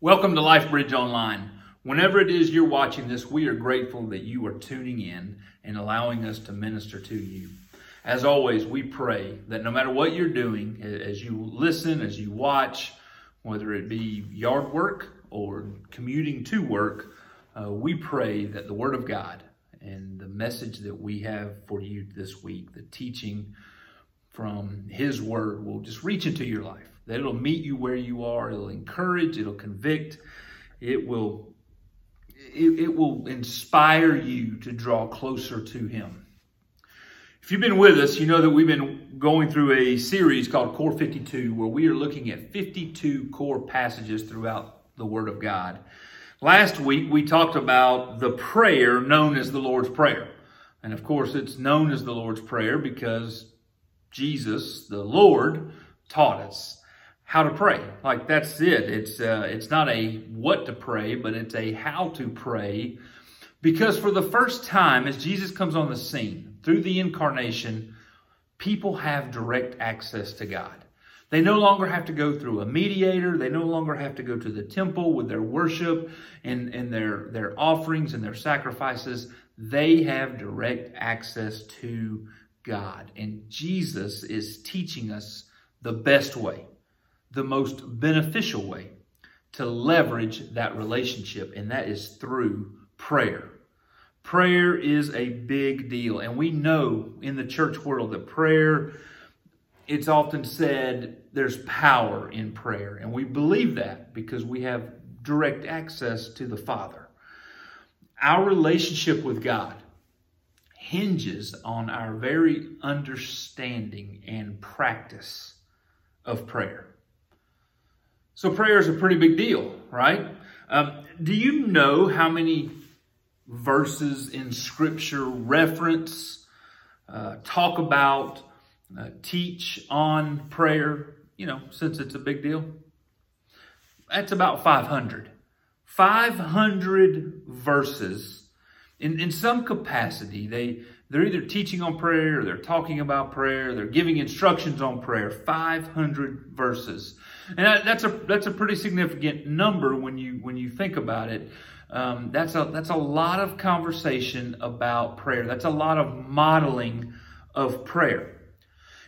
Welcome to LifeBridge Online. Whenever it is you're watching this, we are grateful that you are tuning in and allowing us to minister to you. As always, we pray that no matter what you're doing, as you listen, as you watch, whether it be yard work or commuting to work, uh, we pray that the Word of God and the message that we have for you this week, the teaching from His Word, will just reach into your life that it'll meet you where you are. It'll encourage, it'll convict, it will it, it will inspire you to draw closer to him. If you've been with us, you know that we've been going through a series called Core 52 where we are looking at 52 core passages throughout the Word of God. Last week we talked about the prayer known as the Lord's Prayer. And of course, it's known as the Lord's Prayer because Jesus, the Lord, taught us how to pray. Like that's it. It's uh, it's not a what to pray, but it's a how to pray. Because for the first time, as Jesus comes on the scene through the incarnation, people have direct access to God. They no longer have to go through a mediator. They no longer have to go to the temple with their worship and, and their, their offerings and their sacrifices. They have direct access to God. And Jesus is teaching us the best way the most beneficial way to leverage that relationship, and that is through prayer. Prayer is a big deal, and we know in the church world that prayer, it's often said there's power in prayer, and we believe that because we have direct access to the Father. Our relationship with God hinges on our very understanding and practice of prayer. So prayer is a pretty big deal, right? Um, do you know how many verses in Scripture reference, uh, talk about, uh, teach on prayer? You know, since it's a big deal, that's about 500. 500 verses in, in some capacity. They, they're either teaching on prayer or they're talking about prayer. They're giving instructions on prayer. 500 verses. And that, that's a, that's a pretty significant number when you, when you think about it. Um, that's a, that's a lot of conversation about prayer. That's a lot of modeling of prayer.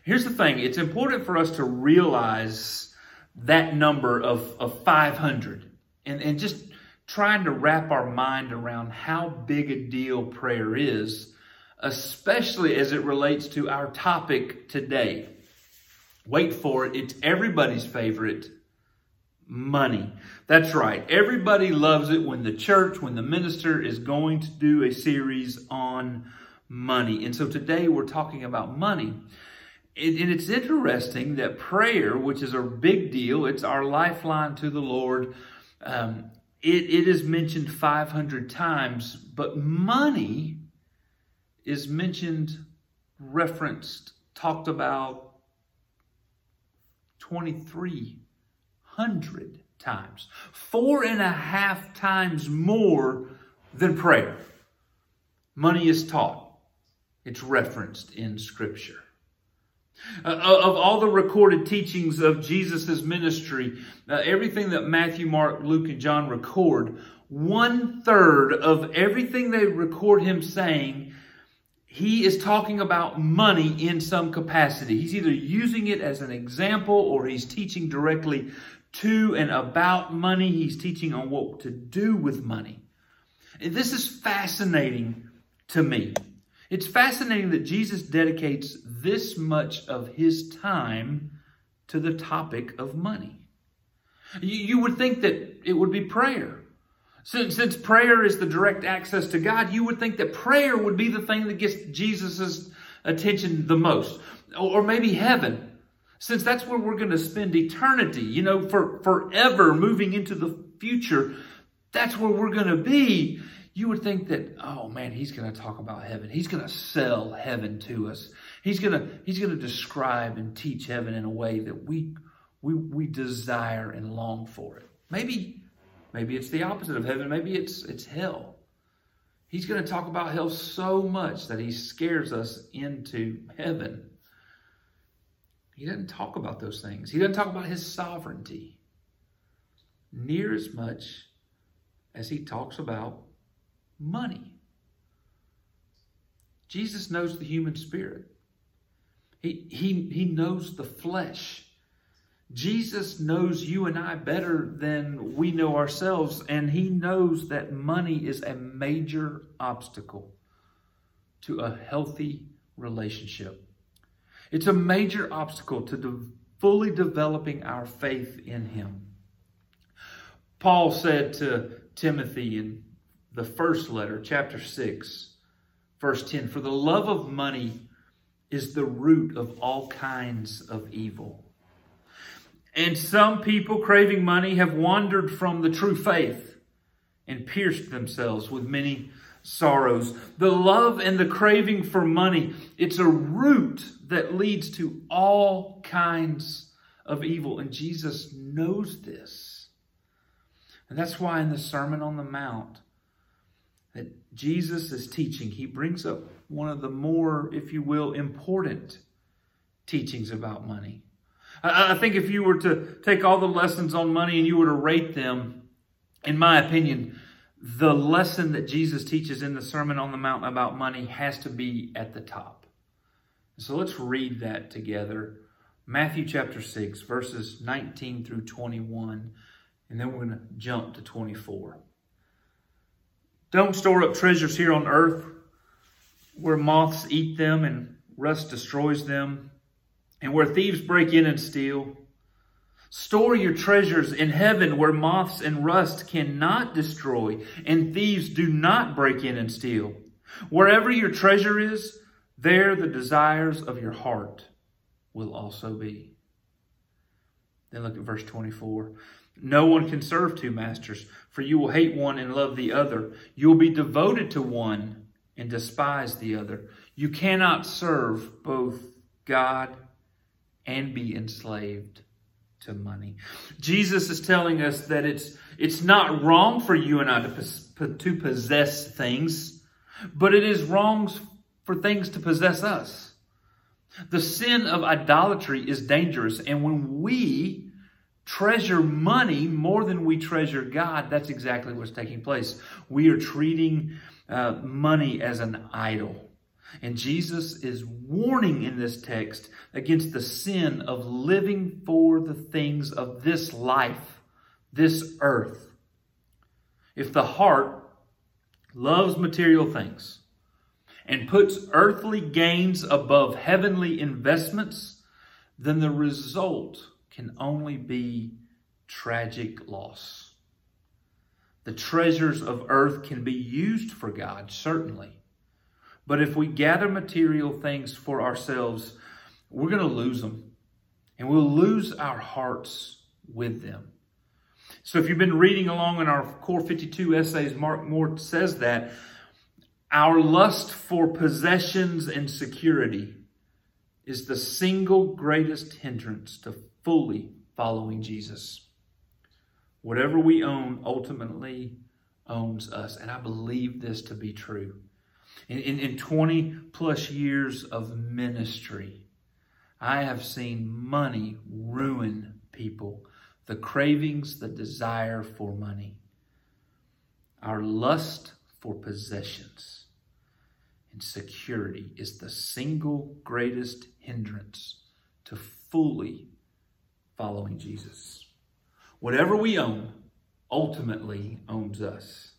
Here's the thing. It's important for us to realize that number of, of 500 and, and just trying to wrap our mind around how big a deal prayer is, especially as it relates to our topic today. Wait for it, it's everybody's favorite money. That's right. Everybody loves it when the church, when the minister is going to do a series on money. And so today we're talking about money. And it's interesting that prayer, which is a big deal, it's our lifeline to the Lord. Um, it, it is mentioned 500 times, but money is mentioned, referenced, talked about 2,300 times. Four and a half times more than prayer. Money is taught, it's referenced in Scripture. Uh, of all the recorded teachings of Jesus' ministry, uh, everything that Matthew, Mark, Luke, and John record, one third of everything they record him saying, he is talking about money in some capacity. He's either using it as an example or he's teaching directly to and about money. He's teaching on what to do with money. And this is fascinating to me. It's fascinating that Jesus dedicates this much of his time to the topic of money. You, would think that it would be prayer. Since, since prayer is the direct access to God, you would think that prayer would be the thing that gets Jesus' attention the most. Or maybe heaven, since that's where we're going to spend eternity, you know, for forever moving into the future. That's where we're going to be you would think that, oh man, he's going to talk about heaven. He's going to sell heaven to us. He's going to, he's going to describe and teach heaven in a way that we, we, we desire and long for it. Maybe, maybe it's the opposite of heaven. Maybe it's, it's hell. He's going to talk about hell so much that he scares us into heaven. He doesn't talk about those things. He doesn't talk about his sovereignty. near as much as he talks about money. Jesus knows the human spirit. He, he, he knows the flesh. Jesus knows you and I better than we know ourselves, and He knows that money is a major obstacle to a healthy relationship. It's a major obstacle to de- fully developing our faith in Him. Paul said to Timothy in the first letter, chapter 6, verse 10 For the love of money is the root of all kinds of evil. And some people craving money have wandered from the true faith and pierced themselves with many sorrows. The love and the craving for money, it's a root that leads to all kinds of evil. And Jesus knows this. And that's why in the Sermon on the Mount that Jesus is teaching, he brings up one of the more, if you will, important teachings about money. I, think if you were to take all the lessons on money and you were to rate them, in my opinion, the lesson that Jesus teaches in the Sermon on the Mount about money has to be at the top. So let's read that together. Matthew chapter 6, verses 19 through 21, and then we're going to jump to 24. Don't store up treasures here on earth where moths eat them and rust destroys them and where thieves break in and steal. Store your treasures in heaven where moths and rust cannot destroy and thieves do not break in and steal. Wherever your treasure is, there the desires of your heart will also be. Then look at verse 24. No one can serve two masters, for you will hate one and love the other. You will be devoted to one and despise the other. You cannot serve both God and be enslaved to money. Jesus is telling us that it's, it's not wrong for you and I to, to possess things, but it is wrong for things to possess us. The sin of idolatry is dangerous, and when we treasure money more than we treasure God, that's exactly what's taking place. We are treating uh, money as an idol. And Jesus is warning in this text against the sin of living for the things of this life, this earth. If the heart loves material things and puts earthly gains above heavenly investments, then the result can only be tragic loss. The treasures of earth can be used for God, certainly. But if we gather material things for ourselves, we're going to lose them. And we'll lose our hearts with them. So if you've been reading along in our Core 52 essays, Mark Moore says that our lust for possessions and security is the single greatest hindrance to fully following Jesus. Whatever we own ultimately owns us. And I believe this to be true. In, in, in 20 plus years of ministry, I have seen money ruin people, the cravings, the desire for money, our lust for possessions and security is the single greatest hindrance to fully following Jesus. Whatever we own ultimately owns us.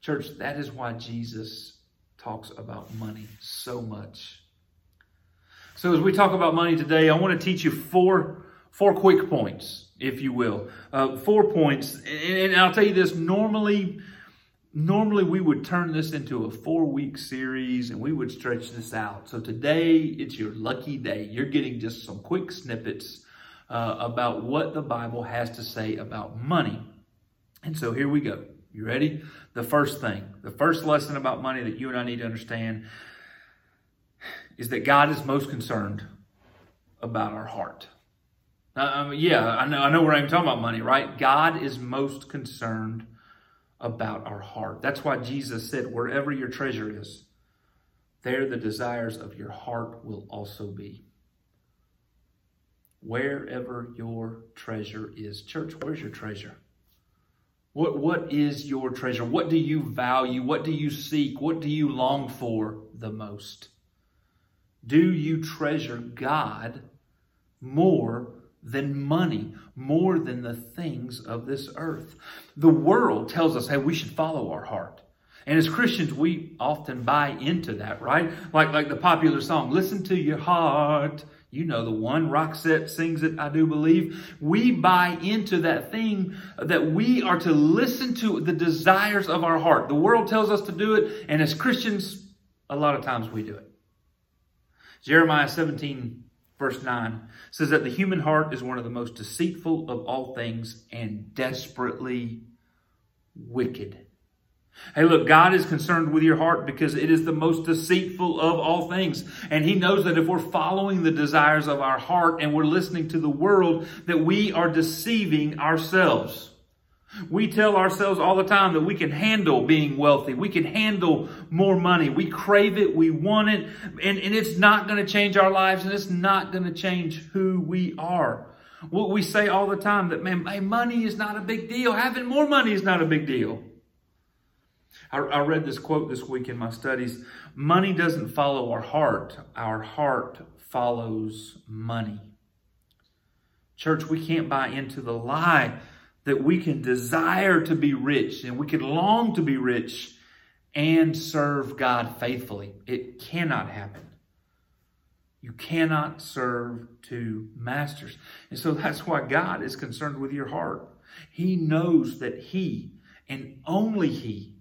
Church, that is why Jesus talks about money so much. So as we talk about money today, I want to teach you four, four quick points, if you will. Uh, four points. And, and I'll tell you this, normally, normally we would turn this into a four week series and we would stretch this out. So today it's your lucky day. You're getting just some quick snippets uh, about what the Bible has to say about money. And so here we go. You ready? The first thing, the first lesson about money that you and I need to understand is that God is most concerned about our heart. Uh, yeah, I know, I know we're talking about money, right? God is most concerned about our heart. That's why Jesus said, wherever your treasure is, there the desires of your heart will also be. Wherever your treasure is. Church, where's your treasure? What, what is your treasure? What do you value? What do you seek? What do you long for the most? Do you treasure God more than money, more than the things of this earth? The world tells us, hey, we should follow our heart. And as Christians, we often buy into that, right? Like, like the popular song, listen to your heart. You know the one, Roxette sings it, I do believe. We buy into that thing that we are to listen to the desires of our heart. The world tells us to do it, and as Christians, a lot of times we do it. Jeremiah 17, verse 9 says that the human heart is one of the most deceitful of all things and desperately wicked. Hey, look, God is concerned with your heart because it is the most deceitful of all things. And He knows that if we're following the desires of our heart and we're listening to the world, that we are deceiving ourselves. We tell ourselves all the time that we can handle being wealthy. We can handle more money. We crave it. We want it. And, and it's not going to change our lives and it's not going to change who we are. What we say all the time that, man, money is not a big deal. Having more money is not a big deal. I, I read this quote this week in my studies. Money doesn't follow our heart. Our heart follows money. Church, we can't buy into the lie that we can desire to be rich and we can long to be rich and serve God faithfully. It cannot happen. You cannot serve two masters. And so that's why God is concerned with your heart. He knows that He and only He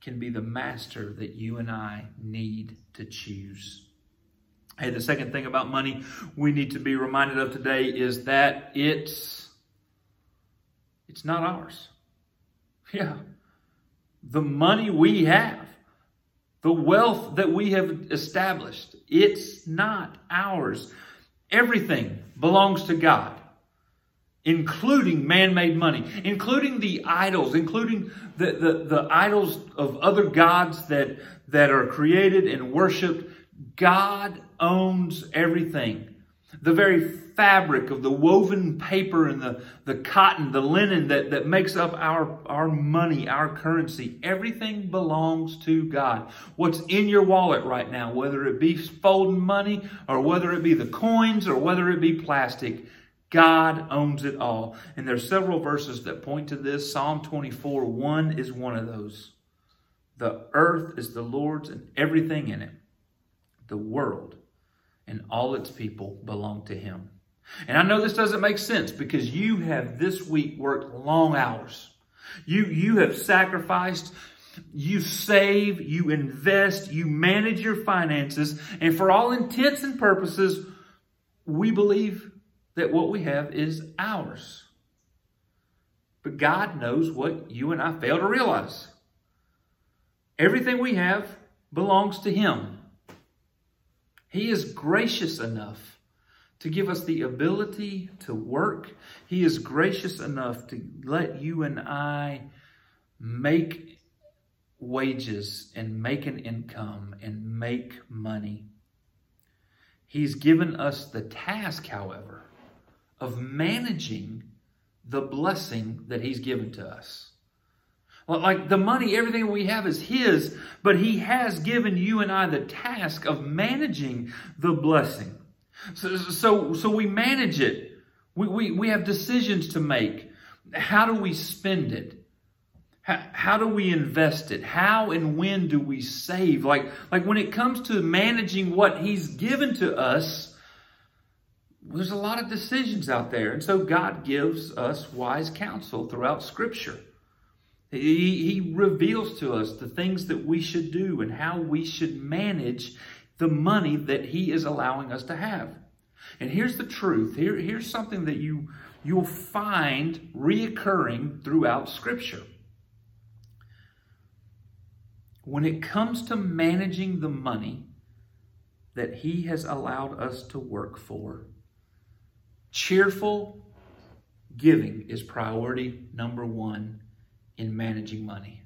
can be the master that you and I need to choose. Hey, the second thing about money we need to be reminded of today is that it's it's not ours. Yeah. The money we have, the wealth that we have established, it's not ours. Everything belongs to God, including man made money, including the idols, including the, the, the idols of other gods that, that are created and worshiped. God owns everything. The very fabric of the woven paper and the, the cotton, the linen that, that makes up our, our money, our currency, everything belongs to God. What's in your wallet right now, whether it be folding money or whether it be the coins or whether it be plastic, God owns it all. And there's several verses that point to this. Psalm 24, 1 is one of those. The earth is the Lord's and everything in it. The world and all its people belong to him. And I know this doesn't make sense because you have this week worked long hours. You, you have sacrificed, you save, you invest, you manage your finances, and for all intents and purposes, we believe that what we have is ours. But God knows what you and I fail to realize. Everything we have belongs to Him. He is gracious enough to give us the ability to work. He is gracious enough to let you and I make wages and make an income and make money. He's given us the task, however, of managing the blessing that He's given to us. Like the money, everything we have is His, but He has given you and I the task of managing the blessing. So, so, so we manage it. We, we, we have decisions to make. How do we spend it? How, how do we invest it? How and when do we save? Like, like when it comes to managing what He's given to us, there's a lot of decisions out there. And so God gives us wise counsel throughout Scripture. He, he reveals to us the things that we should do and how we should manage the money that He is allowing us to have. And here's the truth. Here, here's something that you, you'll find reoccurring throughout Scripture. When it comes to managing the money that He has allowed us to work for, cheerful giving is priority number one in managing money.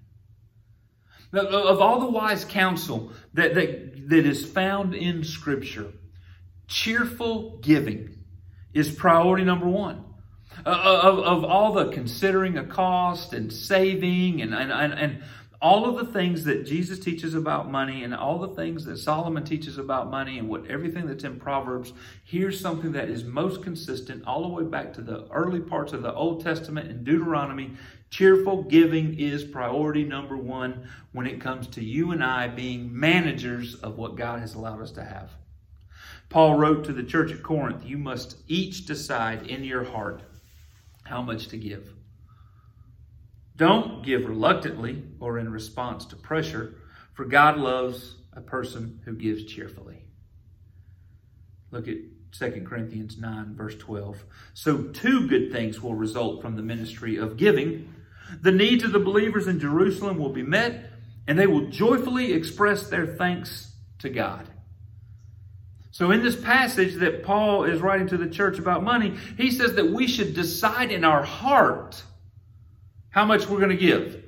Of all the wise counsel that, that, that is found in Scripture, cheerful giving is priority number one. Uh, of, of all the considering a cost and saving and, and, and, and all of the things that Jesus teaches about money and all the things that Solomon teaches about money and what everything that's in Proverbs, here's something that is most consistent all the way back to the early parts of the Old Testament and Deuteronomy. Cheerful giving is priority number one when it comes to you and I being managers of what God has allowed us to have. Paul wrote to the church at Corinth, You must each decide in your heart how much to give. Don't give reluctantly or in response to pressure, for God loves a person who gives cheerfully. Look at 2 Corinthians 9, verse 12. So, two good things will result from the ministry of giving. The needs of the believers in Jerusalem will be met, and they will joyfully express their thanks to God. So, in this passage that Paul is writing to the church about money, he says that we should decide in our heart how much we're going to give.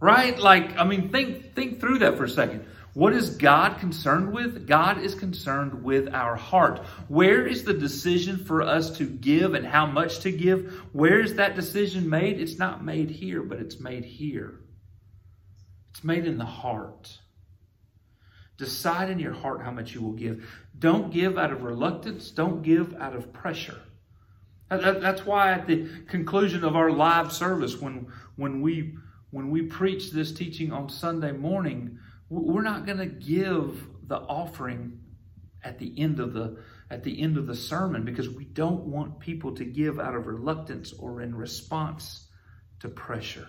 Right? Like, I mean, think, think through that for a second. What is God concerned with? God is concerned with our heart. Where is the decision for us to give and how much to give? Where is that decision made? It's not made here, but it's made here. It's made in the heart. Decide in your heart how much you will give. Don't give out of reluctance. Don't give out of pressure. That's why at the conclusion of our live service, when, when, we, when we preach this teaching on Sunday morning, we're not going to give the offering at the end of the at the end of the sermon because we don't want people to give out of reluctance or in response to pressure.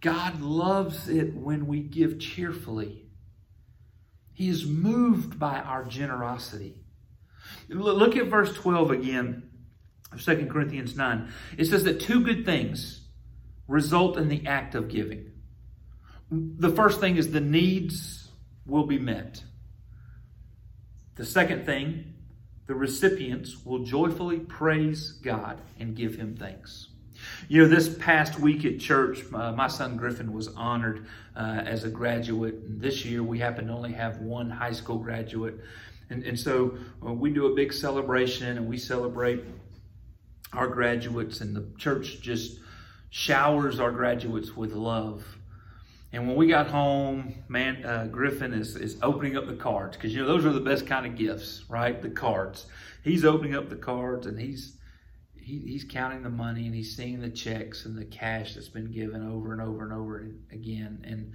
God loves it when we give cheerfully. He is moved by our generosity. Look at verse 12 again of 2 Corinthians 9. It says that two good things result in the act of giving. The first thing is the needs will be met. The second thing, the recipients will joyfully praise God and give him thanks. You know, this past week at church, uh, my son Griffin was honored uh, as a graduate. And this year, we happen to only have one high school graduate. And, and so uh, we do a big celebration and we celebrate our graduates, and the church just showers our graduates with love. And when we got home, man, uh, Griffin is, is opening up the cards because you know those are the best kind of gifts, right? The cards. He's opening up the cards and he's he, he's counting the money and he's seeing the checks and the cash that's been given over and over and over again. And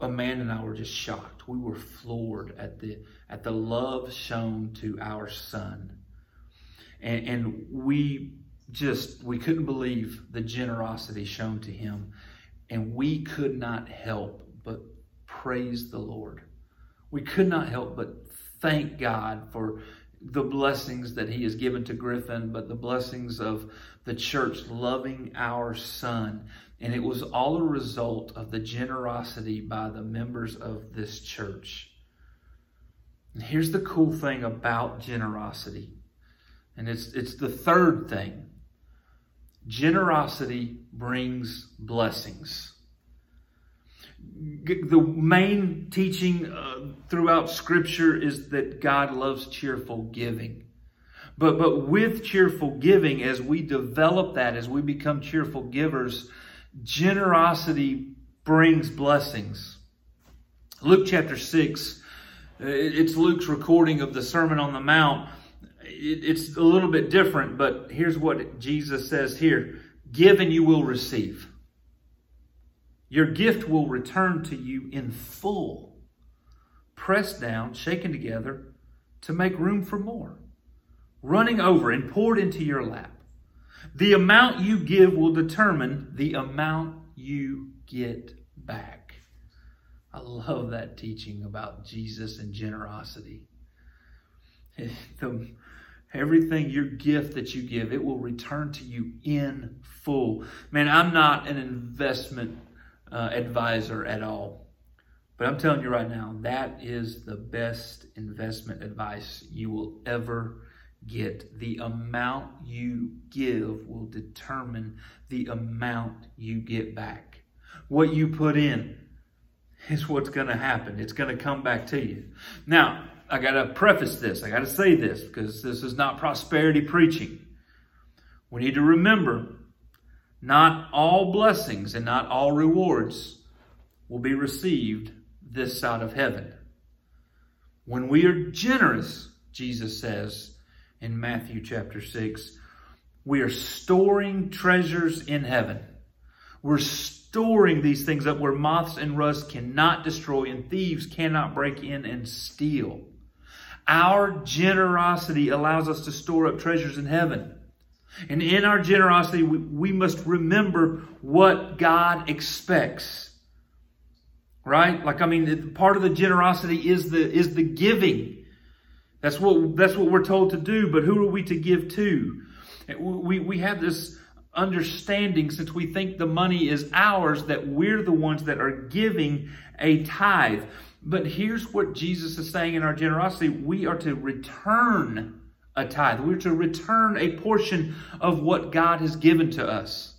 Amanda and I were just shocked. We were floored at the at the love shown to our son and, and we just we couldn't believe the generosity shown to him. And we could not help but praise the lord. We could not help but thank god for the blessings that he has given to griffin but the blessings of the church loving our son. And it was all a result of the generosity by the members of this church. And here's the cool thing about generosity and it's, it's the third thing. Generosity brings blessings. The main teaching uh, throughout Scripture is that God loves cheerful giving. But, but with cheerful giving, as we develop that, as we become cheerful givers, generosity brings blessings. Luke chapter 6, uh, it's Luke's recording of the Sermon on the Mount it, it's a little bit different, but here's what Jesus says here Give and you will receive. Your gift will return to you in full, pressed down, shaken together to make room for more, running over and poured into your lap. The amount you give will determine the amount you get back. I love that teaching about Jesus and generosity. The, Everything, your gift that you give, it will return to you in full. Man, I'm not an investment uh, advisor at all. But I'm telling you right now, that is the best investment advice you will ever get. The amount you give will determine the amount you get back. What you put in is what's going to happen. It's going to come back to you. Now, I got to preface this. I got to say this because this is not prosperity preaching. We need to remember not all blessings and not all rewards will be received this side of heaven. When we are generous, Jesus says in Matthew chapter 6, we are storing treasures in heaven. We're storing these things up where moths and rust cannot destroy and thieves cannot break in and steal. Our generosity allows us to store up treasures in heaven. And in our generosity, we, we must remember what God expects. Right? Like, I mean, part of the generosity is the, is the giving. That's what, that's what we're told to do, but who are we to give to? We, we have this understanding, since we think the money is ours, that we're the ones that are giving a tithe. But here's what Jesus is saying in our generosity we are to return a tithe, we're to return a portion of what God has given to us.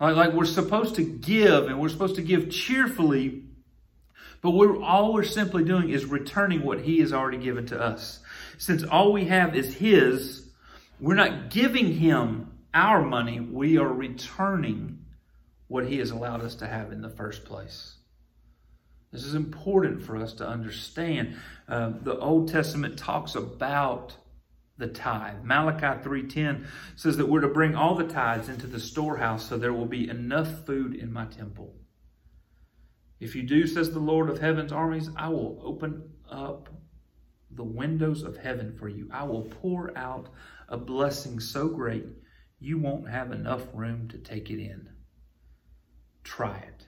Like, like we're supposed to give, and we're supposed to give cheerfully. But we're all we're simply doing is returning what He has already given to us. Since all we have is His, we're not giving Him our money, we are returning what He has allowed us to have in the first place. This is important for us to understand. Uh, the Old Testament talks about the tithe. Malachi 3:10 says that we're to bring all the tithes into the storehouse so there will be enough food in my temple. If you do, says the Lord of heaven's armies, I will open up the windows of heaven for you. I will pour out a blessing so great you won't have enough room to take it in. Try it.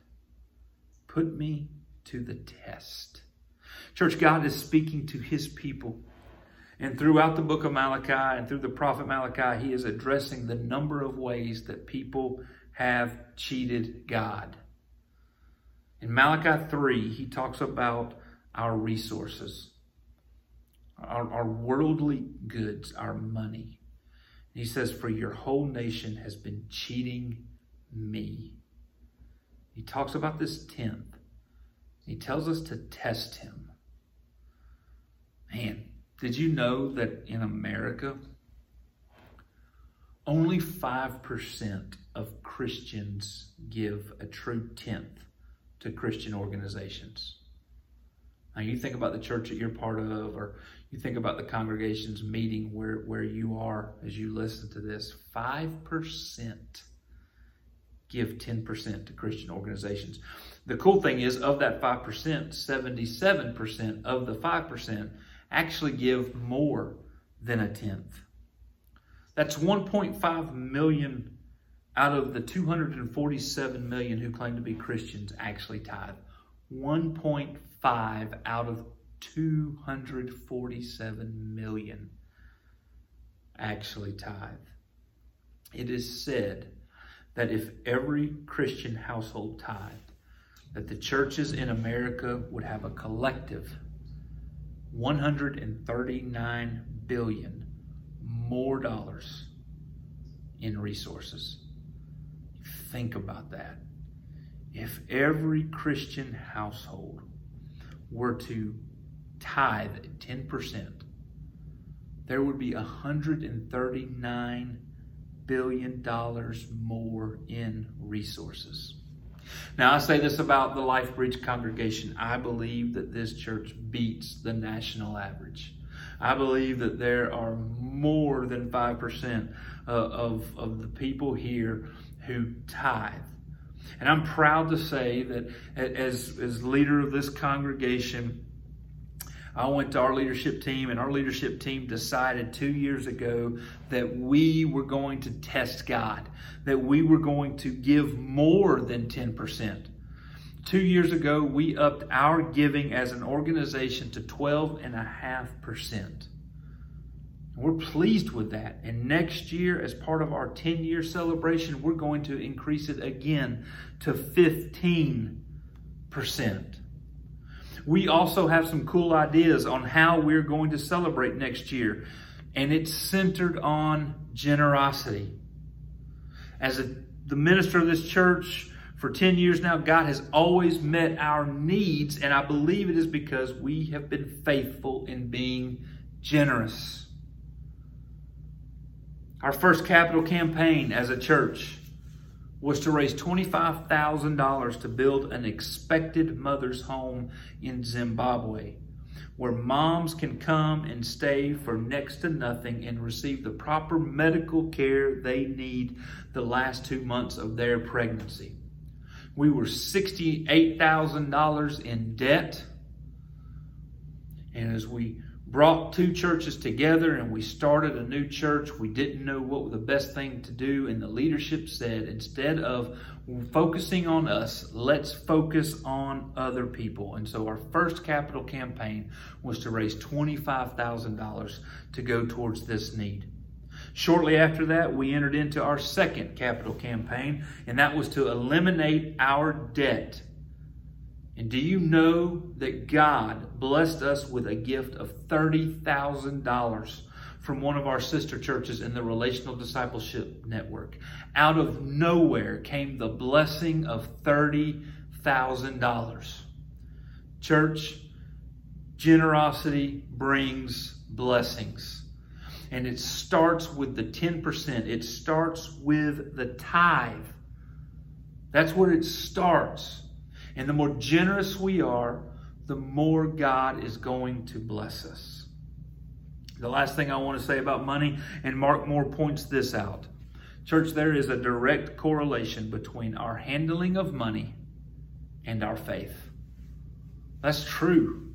Put me to the test. Church, God is speaking to his people. And throughout the book of Malachi and through the prophet Malachi, he is addressing the number of ways that people have cheated God. In Malachi 3, he talks about our resources, our, our worldly goods, our money. He says, For your whole nation has been cheating me. He talks about this tenth. He tells us to test him. Man, did you know that in America, only 5% of Christians give a true tenth to Christian organizations? Now, you think about the church that you're part of, or you think about the congregation's meeting where, where you are as you listen to this 5% give 10% to Christian organizations. The cool thing is, of that 5%, 77% of the 5% actually give more than a tenth. That's 1.5 million out of the 247 million who claim to be Christians actually tithe. 1.5 out of 247 million actually tithe. It is said that if every Christian household tithed, that the churches in America would have a collective 139 billion more dollars in resources. Think about that. If every Christian household were to tithe 10%, there would be $139 billion dollars more in resources. Now, I say this about the LifeBridge congregation. I believe that this church beats the national average. I believe that there are more than 5% uh, of, of the people here who tithe. And I'm proud to say that as, as leader of this congregation, I went to our leadership team, and our leadership team decided two years ago that we were going to test God, that we were going to give more than 10%. Two years ago, we upped our giving as an organization to 12.5%. We're pleased with that. And next year, as part of our 10 year celebration, we're going to increase it again to 15% we also have some cool ideas on how we're going to celebrate next year. And it's centered on generosity. As a, the minister of this church for 10 years now, God has always met our needs. And I believe it is because we have been faithful in being generous. Our first capital campaign as a church was to raise $25,000 to build an expected mother's home in Zimbabwe where moms can come and stay for next to nothing and receive the proper medical care they need the last two months of their pregnancy. We were $68,000 in debt. And as we brought two churches together and we started a new church. We didn't know what the best thing to do, and the leadership said instead of focusing on us, let's focus on other people. And so our first capital campaign was to raise $25,000 to go towards this need. Shortly after that, we entered into our second capital campaign, and that was to eliminate our debt and do you know that God blessed us with a gift of $30,000 from one of our sister churches in the Relational Discipleship Network? Out of nowhere came the blessing of $30,000. Church, generosity brings blessings. And it starts with the 10%. It starts with the tithe. That's where it starts. And the more generous we are, the more God is going to bless us. The last thing I want to say about money, and Mark Moore points this out. Church, there is a direct correlation between our handling of money and our faith. That's true.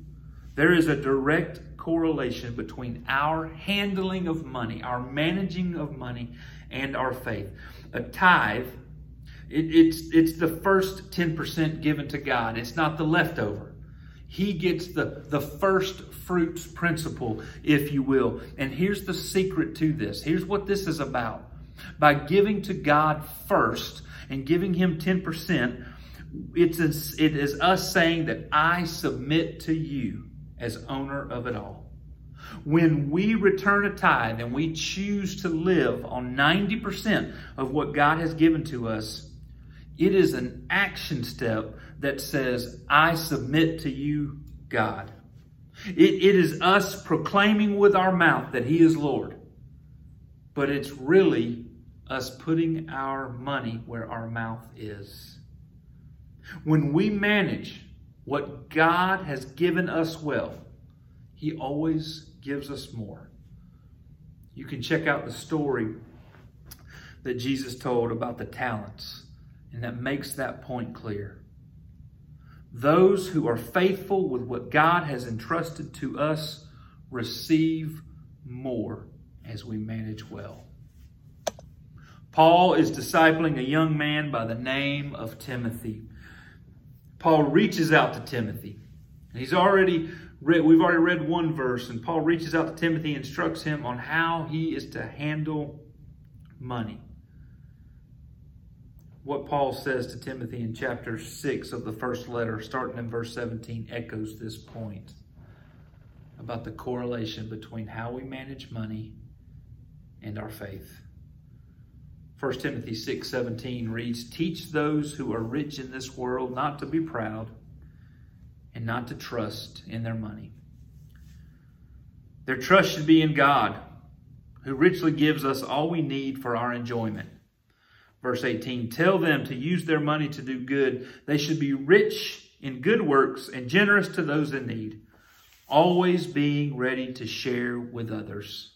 There is a direct correlation between our handling of money, our managing of money, and our faith. A tithe it, it's, it's the first 10% given to God. It's not the leftover. He gets the, the first fruits principle, if you will. And here's the secret to this. Here's what this is about. By giving to God first and giving Him 10%, it's it is us saying that I submit to you as owner of it all. When we return a tithe and we choose to live on 90% of what God has given to us, it is an action step that says, I submit to you, God. It, it is us proclaiming with our mouth that He is Lord. But it's really us putting our money where our mouth is. When we manage what God has given us well, He always gives us more. You can check out the story that Jesus told about the talents and that makes that point clear. Those who are faithful with what God has entrusted to us receive more as we manage well. Paul is discipling a young man by the name of Timothy. Paul reaches out to Timothy. He's already read, we've already read one verse, and Paul reaches out to Timothy, and instructs him on how he is to handle money what Paul says to Timothy in chapter 6 of the first letter, starting in verse 17, echoes this point about the correlation between how we manage money and our faith. 1 Timothy 6 17 reads, Teach those who are rich in this world not to be proud and not to trust in their money. Their trust should be in God, who richly gives us all we need for our enjoyment. Verse 18 Tell them to use their money to do good. They should be rich in good works and generous to those in need, always being ready to share with others.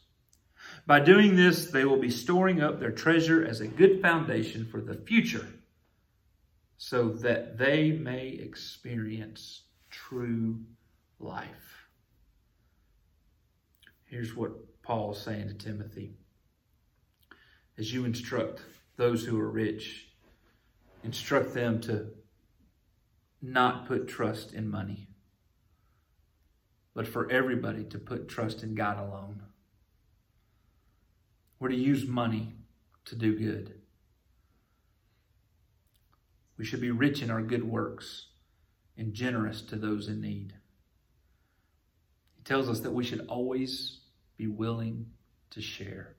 By doing this, they will be storing up their treasure as a good foundation for the future so that they may experience true life. Here's what Paul is saying to Timothy. As you instruct those who are rich. Instruct them to not put trust in money, but for everybody to put trust in God alone. We're to use money to do good. We should be rich in our good works and generous to those in need. He tells us that we should always be willing to share.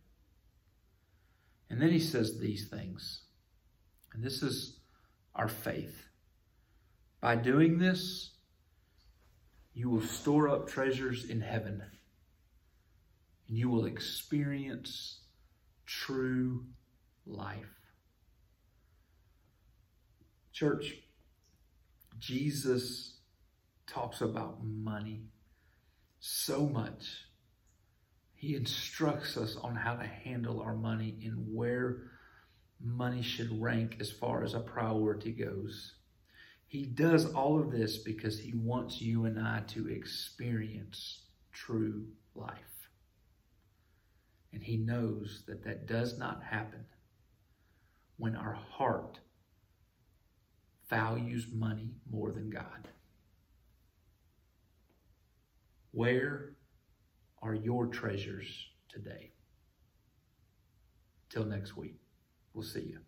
And then he says these things. And this is our faith. By doing this, you will store up treasures in heaven. And you will experience true life. Church, Jesus talks about money so much. He instructs us on how to handle our money and where money should rank as far as a priority goes. He does all of this because he wants you and I to experience true life. And he knows that that does not happen when our heart values money more than God. Where are your treasures today? Till next week. We'll see you.